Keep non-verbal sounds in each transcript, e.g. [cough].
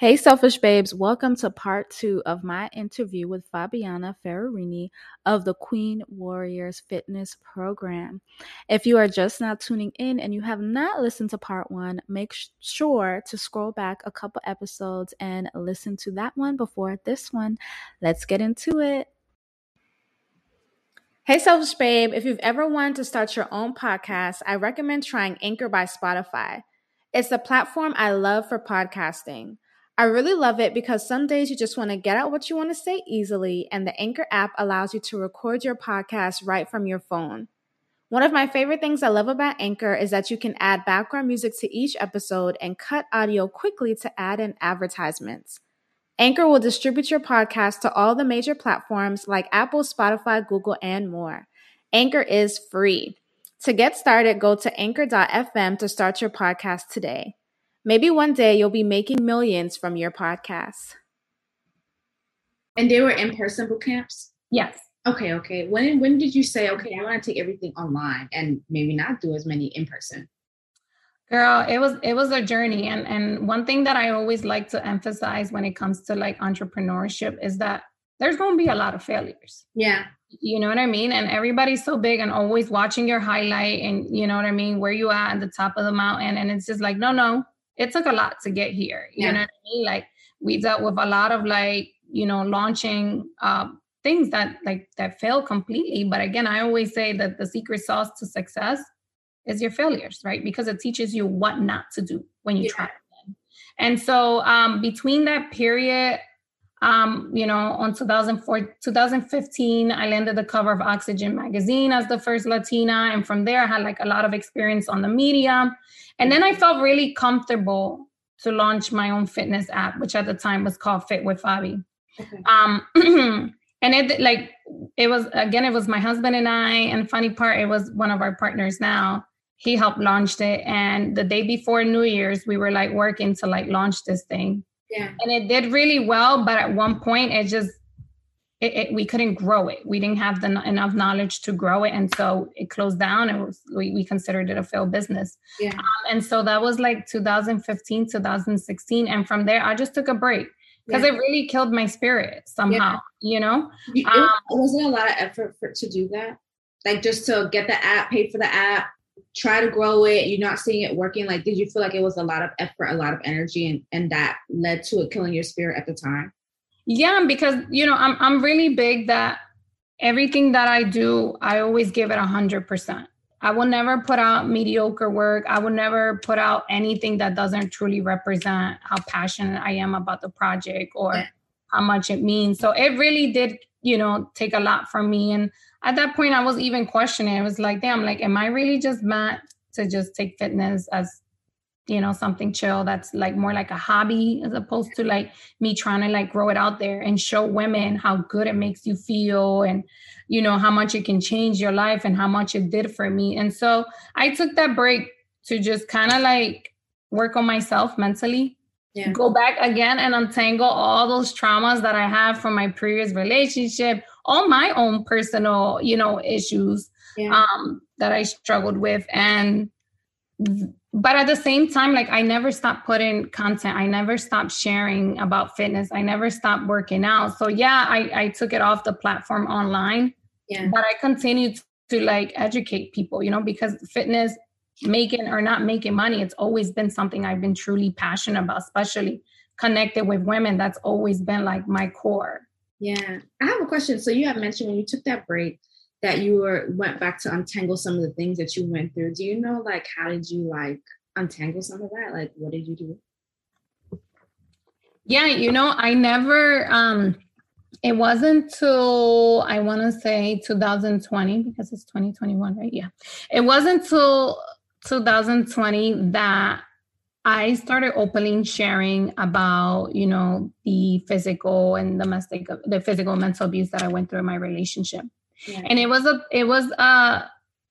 Hey, selfish babes, welcome to part two of my interview with Fabiana Ferrarini of the Queen Warriors Fitness Program. If you are just now tuning in and you have not listened to part one, make sure to scroll back a couple episodes and listen to that one before this one. Let's get into it. Hey, selfish babe, if you've ever wanted to start your own podcast, I recommend trying Anchor by Spotify. It's the platform I love for podcasting. I really love it because some days you just want to get out what you want to say easily, and the Anchor app allows you to record your podcast right from your phone. One of my favorite things I love about Anchor is that you can add background music to each episode and cut audio quickly to add in advertisements. Anchor will distribute your podcast to all the major platforms like Apple, Spotify, Google, and more. Anchor is free. To get started, go to anchor.fm to start your podcast today. Maybe one day you'll be making millions from your podcast. And they were in person boot camps? Yes. Okay, okay. When when did you say, okay, I want to take everything online and maybe not do as many in person? Girl, it was it was a journey. And and one thing that I always like to emphasize when it comes to like entrepreneurship is that there's gonna be a lot of failures. Yeah. You know what I mean? And everybody's so big and always watching your highlight and you know what I mean, where you at at the top of the mountain. And it's just like, no, no, it took a lot to get here. You yeah. know what I mean? Like we dealt with a lot of like, you know, launching um, things that like that fail completely. But again, I always say that the secret sauce to success is your failures, right? Because it teaches you what not to do when you yeah. try. And so um, between that period, um, you know, on 2004, 2015, I landed the cover of Oxygen magazine as the first Latina. And from there, I had like a lot of experience on the media. And then I felt really comfortable to launch my own fitness app, which at the time was called Fit with Fabi. Okay. Um, [clears throat] and it like it was again, it was my husband and I. And funny part, it was one of our partners now. He helped launch it. And the day before New Year's, we were like working to like launch this thing. Yeah. And it did really well, but at one point it just it, it, we couldn't grow it. We didn't have the, enough knowledge to grow it, and so it closed down. and was we, we considered it a failed business. Yeah. Um, and so that was like 2015, 2016, and from there I just took a break because yeah. it really killed my spirit somehow. Yeah. You know, it, um, wasn't a lot of effort for to do that. Like just to get the app, pay for the app, try to grow it you're not seeing it working like did you feel like it was a lot of effort a lot of energy and and that led to it killing your spirit at the time? Yeah because you know i'm i'm really big that everything that i do i always give it a hundred percent. I will never put out mediocre work. I will never put out anything that doesn't truly represent how passionate i am about the project or yeah. how much it means. So it really did you know take a lot from me and at that point I was even questioning. I was like, damn, like, am I really just meant to just take fitness as, you know, something chill that's like more like a hobby as opposed to like me trying to like grow it out there and show women how good it makes you feel and, you know, how much it can change your life and how much it did for me. And so I took that break to just kind of like work on myself mentally yeah. go back again and untangle all those traumas that I have from my previous relationship, all my own personal, you know, issues yeah. um, that I struggled with. And, but at the same time, like I never stopped putting content. I never stopped sharing about fitness. I never stopped working out. So yeah, I, I took it off the platform online, yeah. but I continued to like educate people, you know, because fitness making or not making money, it's always been something I've been truly passionate about, especially connected with women. That's always been like my core. Yeah. I have a question. So you have mentioned when you took that break that you were went back to untangle some of the things that you went through. Do you know like how did you like untangle some of that? Like what did you do? Yeah, you know, I never um it wasn't till I want to say 2020 because it's 2021, right? Yeah. It wasn't till 2020 that I started openly sharing about, you know, the physical and domestic, the physical and mental abuse that I went through in my relationship. Yeah. And it was a, it was uh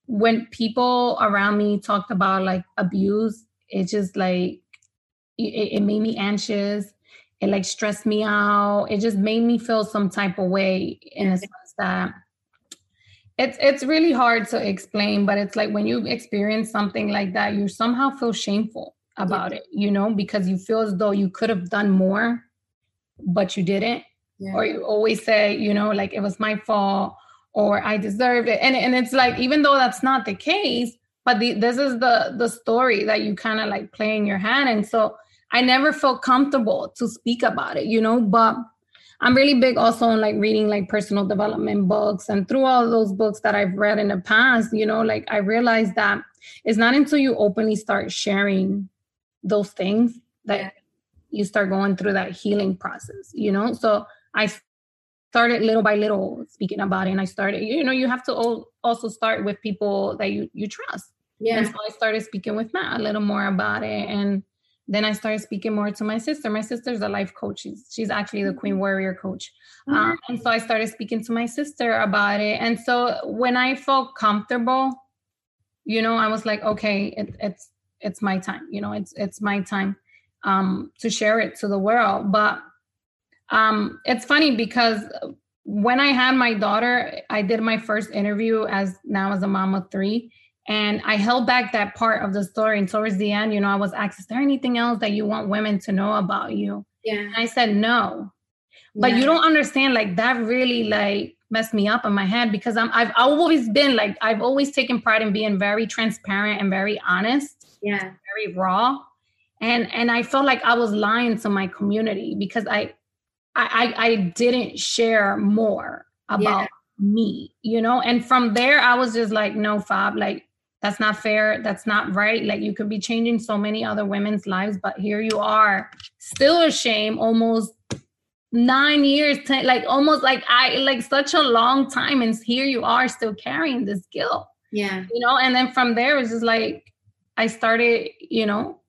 when people around me talked about like abuse, it just like it, it made me anxious. It like stressed me out. It just made me feel some type of way in a sense that it's it's really hard to explain, but it's like when you experience something like that, you somehow feel shameful about yeah. it, you know, because you feel as though you could have done more, but you didn't. Yeah. Or you always say, you know, like it was my fault or I deserved it. And and it's like even though that's not the case, but the, this is the the story that you kind of like play in your head. And so I never felt comfortable to speak about it, you know, but I'm really big also on like reading like personal development books. And through all those books that I've read in the past, you know, like I realized that it's not until you openly start sharing those things that yeah. you start going through that healing process, you know? So I started little by little speaking about it and I started, you know, you have to also start with people that you, you trust. Yeah. And so I started speaking with Matt a little more about it. And then I started speaking more to my sister. My sister's a life coach. She's, she's actually the Queen Warrior coach. Mm-hmm. Um, and so I started speaking to my sister about it. And so when I felt comfortable, you know, I was like, okay, it, it's it's my time you know it's it's my time um to share it to the world but um it's funny because when i had my daughter i did my first interview as now as a mom of three and i held back that part of the story. And towards the end you know i was asked is there anything else that you want women to know about you? Yeah. And i said no. But yeah. you don't understand like that really like messed me up in my head because i'm i've always been like i've always taken pride in being very transparent and very honest yeah. very raw. And and i felt like i was lying to my community because i i i, didn't share more about yeah. me you know? And from there i was just like no fab like that's not fair. That's not right. Like you could be changing so many other women's lives but here you are. Still ashamed almost nine years ten, like almost like i like such a long time and here you are still carrying this guilt. Yeah. You know and then from there it's just like I started, you know,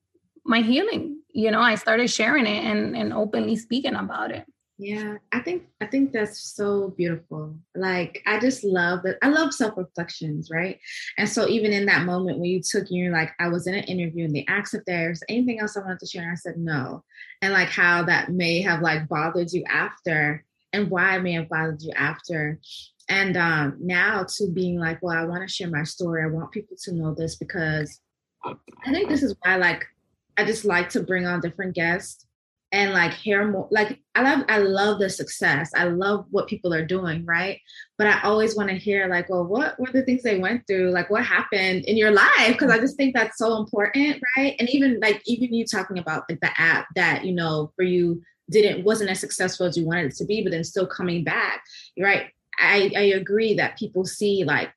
my healing. You know, I started sharing it and and openly speaking about it. Yeah, I think I think that's so beautiful. Like I just love that. I love self reflections, right? And so even in that moment when you took you, like I was in an interview and they asked if there's anything else I wanted to share, and I said no, and like how that may have like bothered you after, and why it may have bothered you after. And um, now to being like, well, I want to share my story. I want people to know this because I think this is why like I just like to bring on different guests and like hear more like I love I love the success. I love what people are doing, right? But I always want to hear like, well, what were the things they went through? Like what happened in your life? Because I just think that's so important, right? And even like even you talking about like the app that, you know, for you didn't wasn't as successful as you wanted it to be, but then still coming back. Right. I, I agree that people see like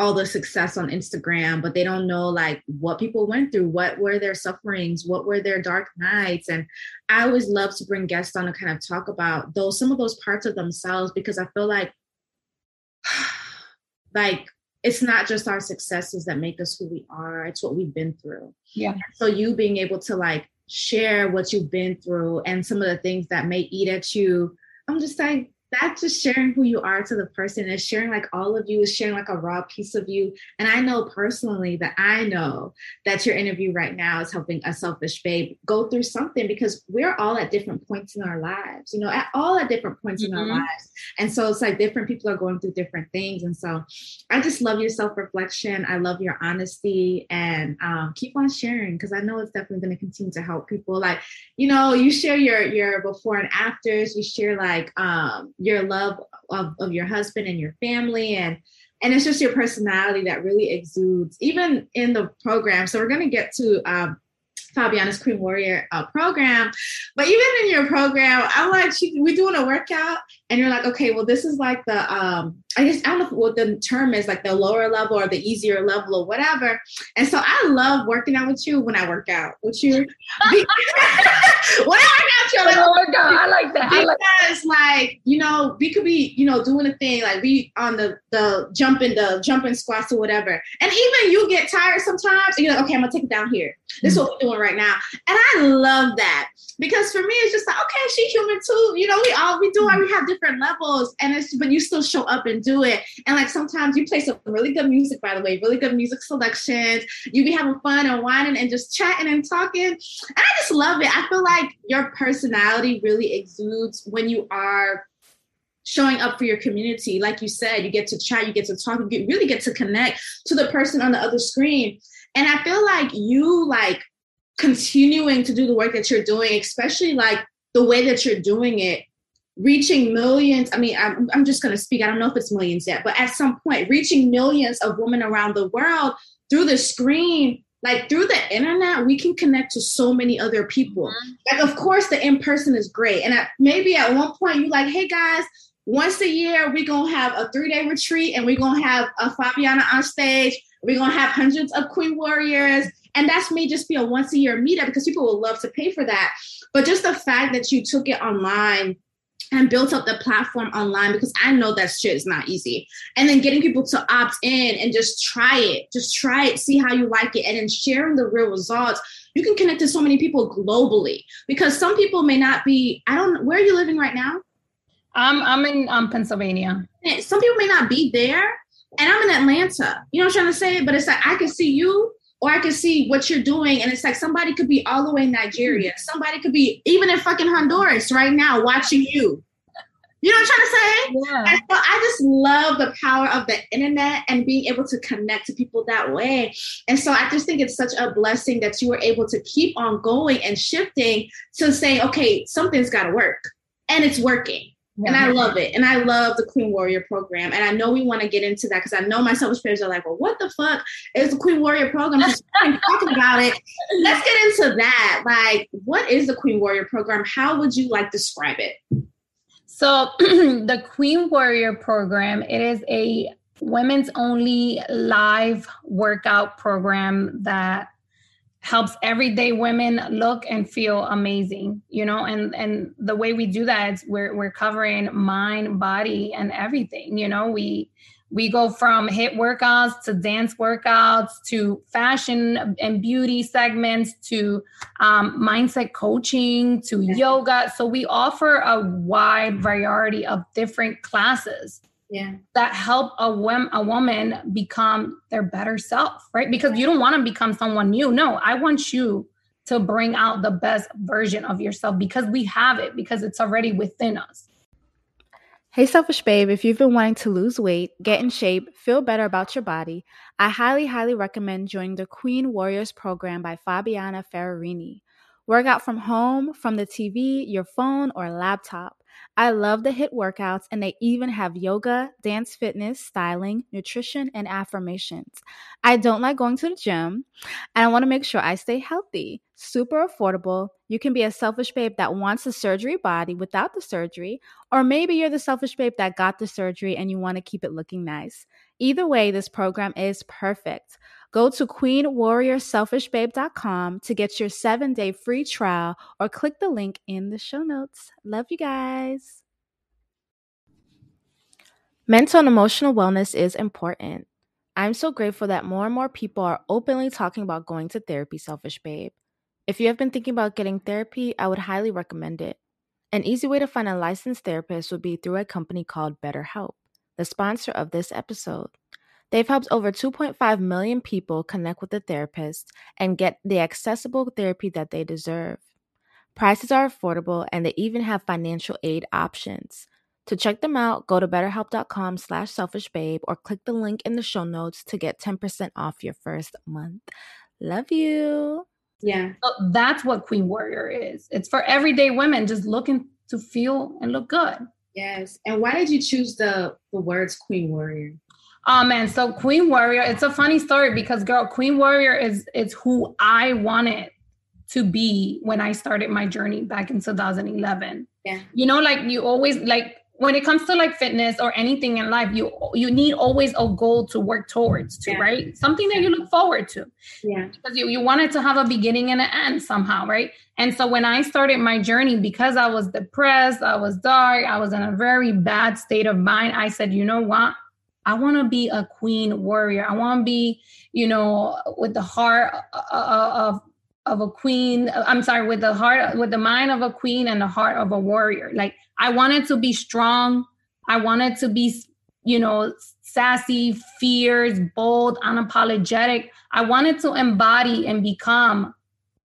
all the success on Instagram, but they don't know like what people went through, what were their sufferings, what were their dark nights. And I always love to bring guests on to kind of talk about those some of those parts of themselves because I feel like [sighs] like it's not just our successes that make us who we are, it's what we've been through. Yeah. So you being able to like share what you've been through and some of the things that may eat at you. I'm just like, that's just sharing who you are to the person is sharing like all of you is sharing like a raw piece of you. And i know personally that i know that your interview right now is helping a selfish babe go through something because we're all at different points in our lives you know at all at different points mm-hmm. in our mm-hmm. lives. And so it's like different people are going through different things. And so i just love your self-reflection. I love your honesty and um, keep on sharing because i know it's definitely going to continue to help people. Like you know you share your your before and afters. You share like um your love of, of your husband and your family and and it's just your personality that really exudes even in the program so we're going to get to um, Fabiana's Queen Warrior uh, program. But even in your program, I'm like, she, we're doing a workout, and you're like, okay, well, this is like the, um, I guess, I don't know what the term is, like the lower level or the easier level or whatever. And so I love working out with you when I work out with you. [laughs] [laughs] when I work out, you like, workout. I like that. Because, I like, like, you know, we could be, you know, doing a thing, like we on the, the jumping, the jumping squats or whatever. And even you get tired sometimes, and you're like, okay, I'm gonna take it down here This is what we're doing right now. And I love that because for me, it's just like, okay, she's human too. You know, we all we do we have different levels, and it's but you still show up and do it. And like sometimes you play some really good music, by the way, really good music selections. You be having fun and whining and just chatting and talking. And I just love it. I feel like your personality really exudes when you are showing up for your community. Like you said, you get to chat, you get to talk, you get, really get to connect to the person on the other screen. And I feel like you like continuing to do the work that you're doing, especially like the way that you're doing it, reaching millions. I mean, I'm, I'm just going to speak, I don't know if it's millions yet, but at some point, reaching millions of women around the world through the screen like through the internet we can connect to so many other people mm-hmm. like of course the in person is great and at, maybe at one point you're like hey guys once a year we're gonna have a three-day retreat and we're gonna have a fabiana on stage we're gonna have hundreds of queen warriors and that's may just be a once a year meetup because people will love to pay for that but just the fact that you took it online and built up the platform online because I know that shit is not easy. And then getting people to opt in and just try it, just try it, see how you like it, and then sharing the real results. You can connect to so many people globally because some people may not be. I don't. Where are you living right now? I'm I'm in um, Pennsylvania. Some people may not be there, and I'm in Atlanta. You know what I'm trying to say? But it's like I can see you, or I can see what you're doing, and it's like somebody could be all the way in Nigeria. Mm-hmm. Somebody could be even in fucking Honduras right now watching you. You know what I'm trying to say? Yeah. So I just love the power of the internet and being able to connect to people that way. And so I just think it's such a blessing that you were able to keep on going and shifting to say, okay, something's got to work, and it's working. And I love it. And I love the Queen Warrior program. And I know we want to get into that because I know my selfish players are like, well, what the fuck is the Queen Warrior program? Just [laughs] talking about it. Let's get into that. Like, what is the Queen Warrior program? How would you like describe it? So [clears throat] the Queen Warrior program, it is a women's only live workout program that helps everyday women look and feel amazing you know and and the way we do that is we're we're covering mind body and everything you know we we go from HIIT workouts to dance workouts to fashion and beauty segments to um, mindset coaching to yoga. So we offer a wide variety of different classes yeah. that help a, wom- a woman become their better self, right? Because you don't want to become someone new. No, I want you to bring out the best version of yourself because we have it, because it's already within us. Hey, Selfish Babe, if you've been wanting to lose weight, get in shape, feel better about your body, I highly, highly recommend joining the Queen Warriors program by Fabiana Ferrarini. Work out from home, from the TV, your phone, or laptop. I love the HIIT workouts, and they even have yoga, dance fitness, styling, nutrition, and affirmations. I don't like going to the gym, and I want to make sure I stay healthy. Super affordable. You can be a selfish babe that wants a surgery body without the surgery, or maybe you're the selfish babe that got the surgery and you want to keep it looking nice. Either way, this program is perfect. Go to queenwarriorselfishbabe.com to get your seven day free trial or click the link in the show notes. Love you guys. Mental and emotional wellness is important. I'm so grateful that more and more people are openly talking about going to therapy, Selfish Babe. If you have been thinking about getting therapy, I would highly recommend it. An easy way to find a licensed therapist would be through a company called BetterHelp, the sponsor of this episode. They've helped over 2.5 million people connect with a therapist and get the accessible therapy that they deserve. Prices are affordable and they even have financial aid options. To check them out, go to betterhelp.com slash selfishbabe or click the link in the show notes to get 10% off your first month. Love you. Yeah. So that's what Queen Warrior is. It's for everyday women just looking to feel and look good. Yes. And why did you choose the the words Queen Warrior? Oh man, so Queen Warrior, it's a funny story because girl, Queen Warrior is it's who I wanted to be when I started my journey back in 2011. Yeah. You know, like you always like when it comes to like fitness or anything in life, you you need always a goal to work towards to, yeah. right? Something that you look forward to. Yeah. Because you, you wanted to have a beginning and an end somehow, right? And so when I started my journey, because I was depressed, I was dark, I was in a very bad state of mind, I said, you know what? I want to be a queen warrior. I want to be, you know, with the heart uh, uh, of of a queen uh, i'm sorry with the heart with the mind of a queen and the heart of a warrior. Like i wanted to be strong. I wanted to be you know sassy fierce bold unapologetic. I wanted to embody and become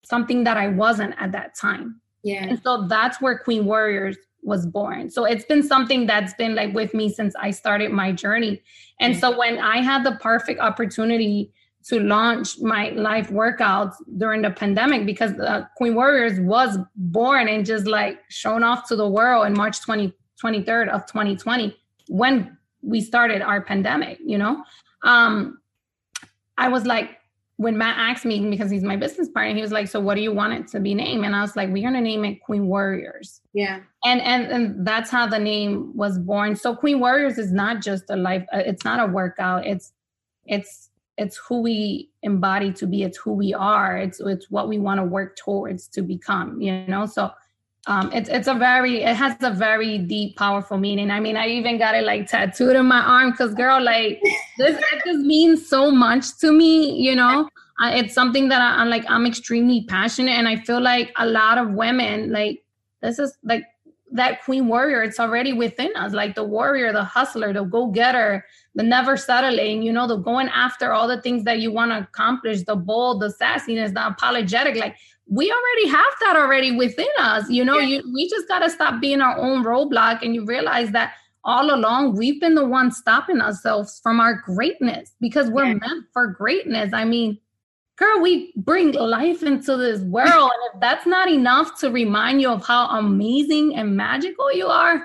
something that i wasn't at that time. Yeah. And so that's where queen warriors was born. So it's been something that's been like with me since i started my journey. And so when i had the perfect opportunity to launch my life workouts during the pandemic because uh, Queen Warriors was born and just like shown off to the world in March 20, 23rd of 2020 when we started our pandemic, you know? Um, I was like, when Matt asked me, because he's my business partner, he was like, So what do you want it to be named? And I was like, We're gonna name it Queen Warriors. Yeah. And and and that's how the name was born. So Queen Warriors is not just a life, uh, it's not a workout, it's it's it's who we embody to be it's who we are it's it's what we want to work towards to become you know? So um it's it's a very it has a very deep powerful meaning. I mean i even got it like tattooed in my arm because girl like this it just means so much to me you know? I, it's something that I, i'm like i'm extremely passionate and i feel like a lot of women like this is like that queen warrior it's already within us like the warrior the hustler the go-getter the never settling you know the going after all the things that you want to accomplish the bold the sassiness the apologetic like we already have that already within us you know yeah. you we just got to stop being our own roadblock and you realize that all along we've been the ones stopping ourselves from our greatness because we're yeah. meant for greatness i mean girl, we bring life into this world. and if that's not enough to remind you of how amazing and magical you are,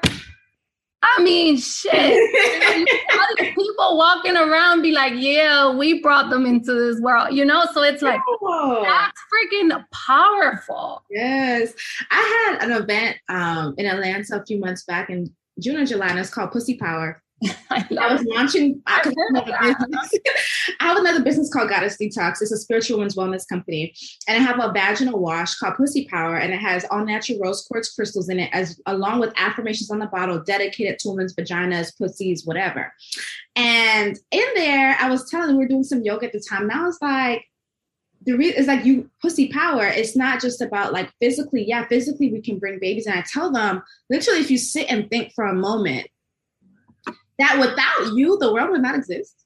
I mean, shit. [laughs] people walking around be like, yeah, we brought them into this world, you know? So it's like, that's freaking powerful. Yes. I had an event um, in Atlanta a few months back in June or July, and it's called Pussy Power. [laughs] I, I was launching. [laughs] I, I, have another business called Goddess Detox. It's a spiritual women's wellness company, and I have a vaginal wash called Pussy Power, and it has all natural rose quartz crystals in it, as along with affirmations on the bottle dedicated to women's vaginas, pussies, whatever. And in there, I was telling them we were doing some yoga at the time, and I was like, the reason is like you pussy power it's not just about like physically yeah physically we can bring babies and i tell them literally if you sit and think for a moment that without you, the world would not exist.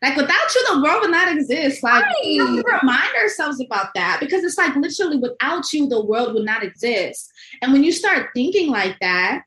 Like without you, the world would not exist. Like right. we have to remind ourselves about that because it's like literally without you, the world would not exist. And when you start thinking like that,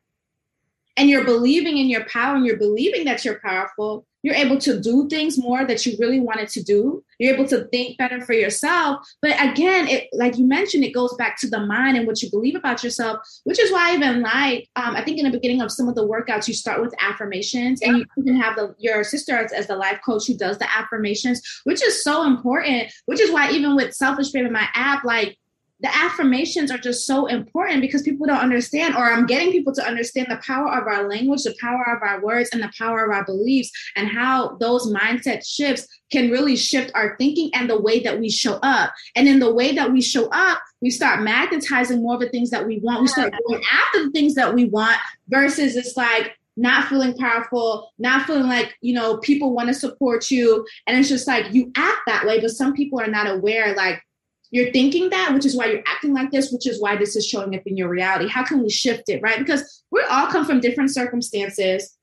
and you're believing in your power and you're believing that you're powerful, you're able to do things more that you really wanted to do. You're able to think better for yourself. But again it like you mentioned it goes back to the mind and what you believe about yourself which is why i even like um, i think in the beginning of some of the workouts you start with affirmations and you can have the your sister as, as the life coach who does the affirmations which is so important which is why even with selfish babe in my app like the affirmations are just so important because people don't understand, or I'm getting people to understand the power of our language, the power of our words, and the power of our beliefs, and how those mindset shifts can really shift our thinking and the way that we show up. And in the way that we show up, we start magnetizing more of the things that we want. We start going after the things that we want versus it's like, not feeling powerful, not feeling like, you know, people want to support you. And it's just like you act that way, but some people are not aware, like, you're thinking that, which is why you're acting like this, which is why this is showing up in your reality. How can we shift it, right? Because we all come from different circumstances.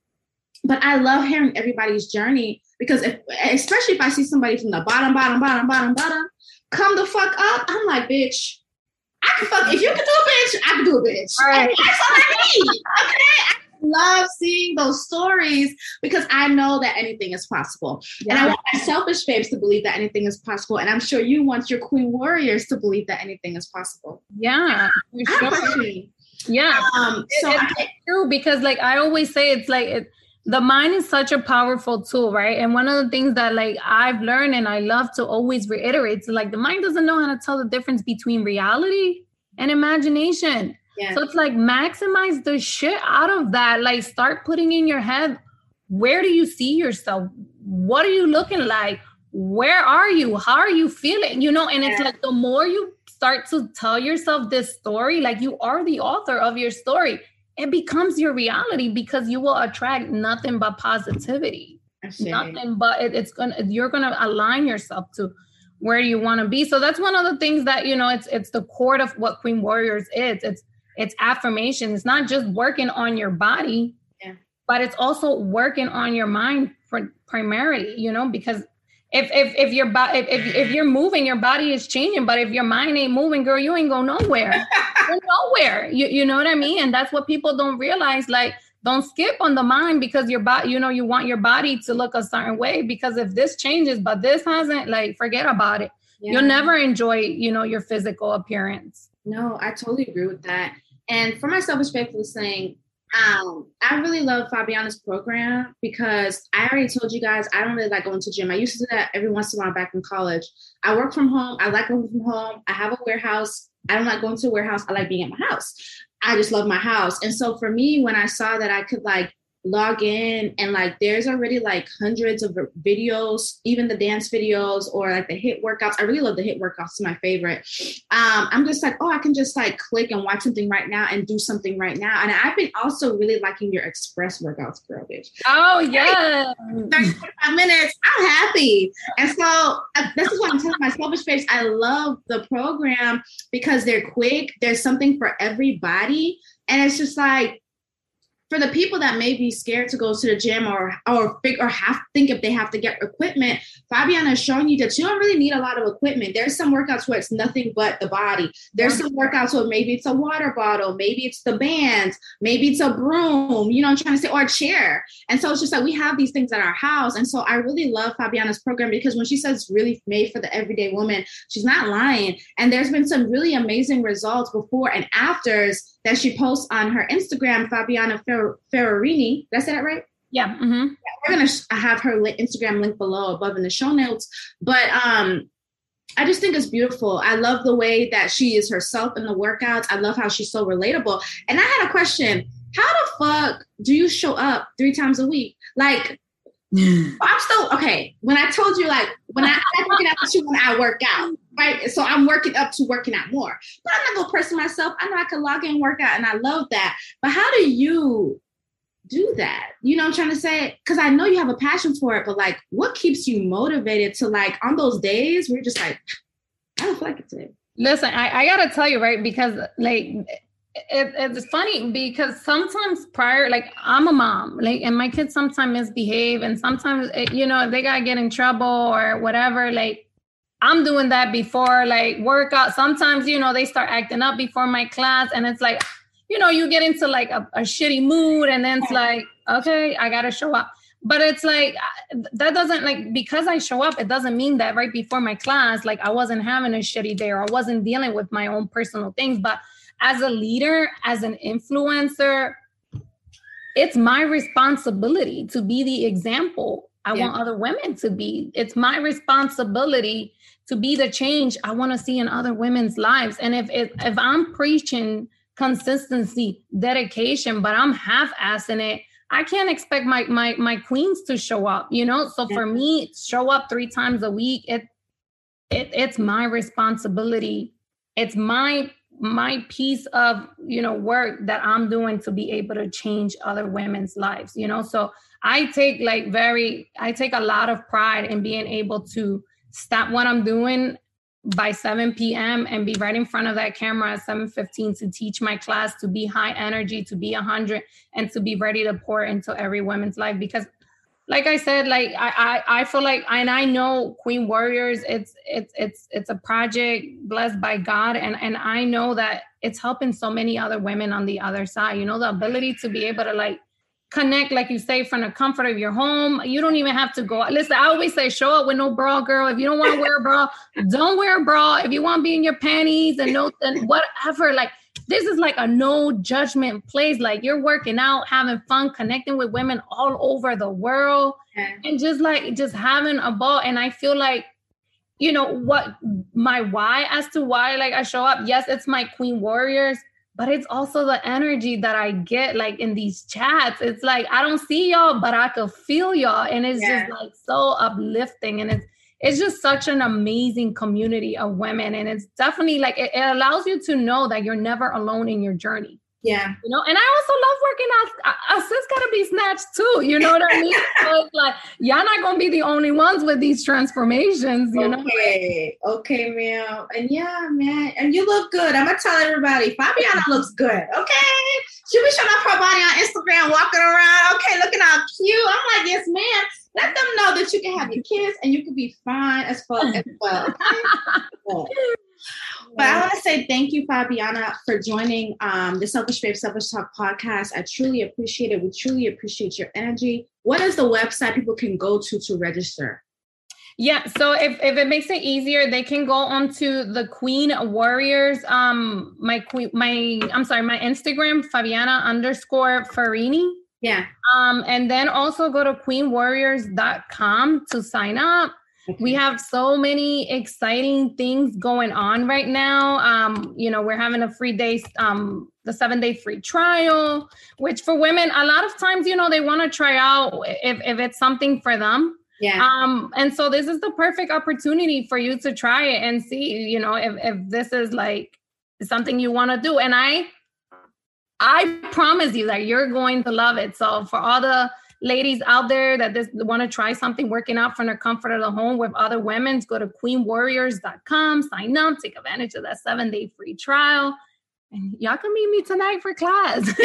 But I love hearing everybody's journey because, if, especially if I see somebody from the bottom, bottom, bottom, bottom, bottom, come the fuck up, I'm like, bitch, I can fuck. If you can do a bitch, I can do a bitch. Right. That's all I need. Okay love seeing those stories because I know that anything is possible. Yeah. And I want my selfish babes to believe that anything is possible. And I'm sure you want your queen warriors to believe that anything is possible. Yeah. Sure. Yeah. Um, so it, it's I, true because like I always say it's like it, the mind is such a powerful tool, right? And one of the things that like I've learned and I love to always reiterate is like the mind doesn't know how to tell the difference between reality and imagination. So it's like maximize the shit out of that. Like start putting in your head, where do you see yourself? What are you looking like? Where are you? How are you feeling? You know, and yeah. it's like the more you start to tell yourself this story, like you are the author of your story, it becomes your reality because you will attract nothing but positivity. Nothing but it, it's gonna you're gonna align yourself to where you want to be so that's one of the things that you know it's it's the core of what queen warriors is it's it's affirmation. It's not just working on your body yeah. but it's also working on your mind for primarily you know because if if if your body if, if, if you're moving your body is changing but if your mind ain't moving girl you ain't go nowhere. [laughs] Go nowhere. You, you know what i mean? And that's what people don't realize like don't skip on the mind because your body you know you want your body to look a certain way because if this changes but this hasn't like forget about it. Yeah. you'll never enjoy you know your physical appearance. No i totally agree with that and for myself respectfully saying um, I really love Fabiana's program because I already told you guys I don't really like going to gym. I used to do that every once in a while back in college. I work from home. I like working from home. I have a warehouse. I don't like going to a warehouse. I like being at my house. I just love my house. And so for me, when I saw that I could like log in and like there's already like hundreds of videos even the dance videos or like the HIIT workouts. I really love the HIIT workouts it's my favorite. Um i'm just like oh i can just like click and watch something right now and do something right now. And i've been also really liking your express workouts girl bitch. Oh yeah. 30 45 minutes. I'm happy. And so uh, this is what i'm telling my selfish face. I love the program because they're quick. There's something for everybody. And it's just like for the people that may be scared to go to the gym or or or have think if they have to get equipment, Fabiana is showing you that you don't really need a lot of equipment. There's some workouts where it's nothing but the body. There's some workouts where maybe it's a water bottle, maybe it's the bands, maybe it's a broom, you know, I'm trying to say, or a chair. And so it's just like we have these things at our house. And so I really love Fabiana's program because when she says really made for the everyday woman, she's not lying. And there's been some really amazing results before and afters that she posts on her Instagram, Fabiana Fer- Ferrarini. Did I say that right? Yeah. Mm-hmm. yeah. We're gonna have her Instagram link below above in the show notes. But um, I just think it's beautiful. I love the way that she is herself in the workouts. I love how she's so relatable. And I had a question: How the fuck do you show up three times a week? Like, I'm still okay. When I told you, like, when I, I working out with you when I work out, right? So I'm working up to working out more. But I'm not gonna press myself. I know I can log in, work out, and I love that. But how do you do that? You know I'm trying to say? Because I know you have a passion for it, but like, what keeps you motivated to like on those days where you're just like, I don't feel like it today. Listen, I, I gotta tell you, right? Because like it, it's funny because sometimes prior, like I'm a mom, like, and my kids sometimes misbehave, and sometimes it, you know they gotta get in trouble or whatever. Like I'm doing that before like workout. Sometimes you know they start acting up before my class, and it's like, you know, you get into like a, a shitty mood, and then it's like, okay, I gotta show up. But it's like that doesn't like because I show up, it doesn't mean that right before my class, like I wasn't having a shitty day or I wasn't dealing with my own personal things, but as a leader, as an influencer, it's my responsibility to be the example I yeah. want other women to be. It's my responsibility to be the change I want to see in other women's lives. And if if, if I'm preaching consistency, dedication, but I'm half-assing it, I can't expect my my my queens to show up, you know? So for me, show up 3 times a week, it it it's my responsibility. It's my my piece of you know work that i'm doing to be able to change other women's lives you know? So i take like very i take a lot of pride in being able to stop what i'm doing by 7 p.m and be right in front of that camera at 7.15 to teach my class to be high energy to be 100 and to be ready to pour into every woman's life because like I said, like I, I, I feel like, and I know Queen Warriors, it's, it's, it's, it's a project blessed by God, and and I know that it's helping so many other women on the other side. You know, the ability to be able to like connect, like you say, from the comfort of your home. You don't even have to go. Listen, I always say, show up with no bra, girl. If you don't want to wear a bra, don't wear a bra. If you want to be in your panties and no, and whatever, like this is like a no judgment place. Like you're working out, having fun, connecting with women all over the world, and just like just having a ball. And I feel like, you know, what my why as to why like I show up. Yes, it's my Queen Warriors, but it's also the energy that I get like in these chats. It's like I don't see y'all, but I can feel y'all, and it's yeah. just like so uplifting, and it's it's just such an amazing community of women and it's definitely like it, it, allows you to know that you're never alone in your journey Yeah. You know, and I also love working out. A sis gotta be snatched too. You know what I mean? [laughs] so it's like y'all not gonna be the only ones with these transformations, you know. Okay, okay, ma'am. And yeah, man. And you look good. I'm gonna tell everybody, Fabiana looks good. Okay. She be showing off her body on Instagram, walking around. Okay, looking all cute. I'm like, yes, ma'am. Let them know that you can have your kids and you can be fine as fuck as [laughs] well. But I want to say thank you, Fabiana, for joining um, the Selfish Babe Selfish Talk podcast. I truly appreciate it. We truly appreciate your energy. What is the website people can go to to register? Yeah, so if, if it makes it easier, they can go onto the Queen Warriors. Um, my queen, my I'm sorry, my Instagram, Fabiana underscore Ferrarini. Yeah. Um, and then also go to queenwarriors.com to sign up. Okay. We have so many exciting things going on right now. Um, you know, we're having a free day, um, the seven day free trial, which for women, a lot of times, you know, they want to try out if, if it's something for them. Yeah. Um, and so this is the perfect opportunity for you to try it and see, you know, if, if this is like something you want to do. And I I promise you that you're going to love it. So for all the ladies out there that just want to try something working out from the comfort of the home with other women, go to queenwarriors.com, sign up, take advantage of that seven day free trial. And y'all can meet me tonight for class. [laughs]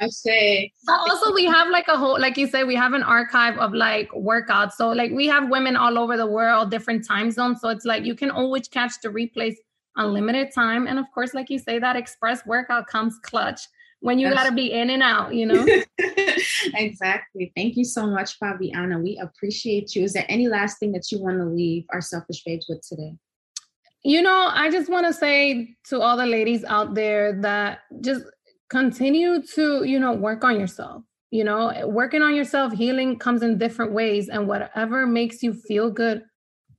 I say. But also, we have like a whole, like you said, we have an archive of like workouts. So, like, we have women all over the world, different time zones. So, it's like you can always catch the replays unlimited time. And of course, like you say, that express workout comes clutch when you got to be in and out, you know? [laughs] exactly. Thank you so much, Fabiana. We appreciate you. Is there any last thing that you want to leave our selfish babes with today? You know, I just want to say to all the ladies out there that just continue to, you know, work on yourself. You know, working on yourself, healing comes in different ways. And whatever makes you feel good,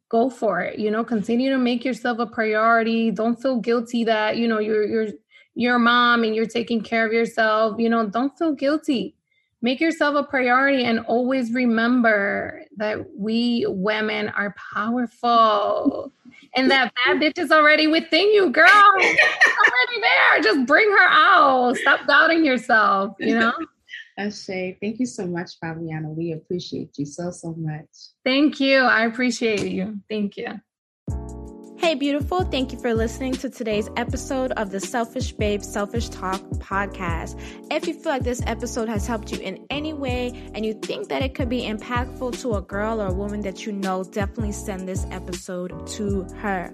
go for it. You know, continue to make yourself a priority. Don't feel guilty that, you know, you're you're your mom and you're taking care of yourself, you know, don't feel guilty. Make yourself a priority and always remember that we women are powerful and that bad bitch is already within you, girl. already there. Just bring her out. Stop doubting yourself, you know? Ashay, thank you so much, Fabiana. We appreciate you so, so much. Thank you. I appreciate you. Thank you. Hey, beautiful. Thank you for listening to today's episode of the Selfish Babe Selfish Talk podcast. If you feel like this episode has helped you in any way and you think that it could be impactful to a girl or a woman that you know, definitely send this episode to her.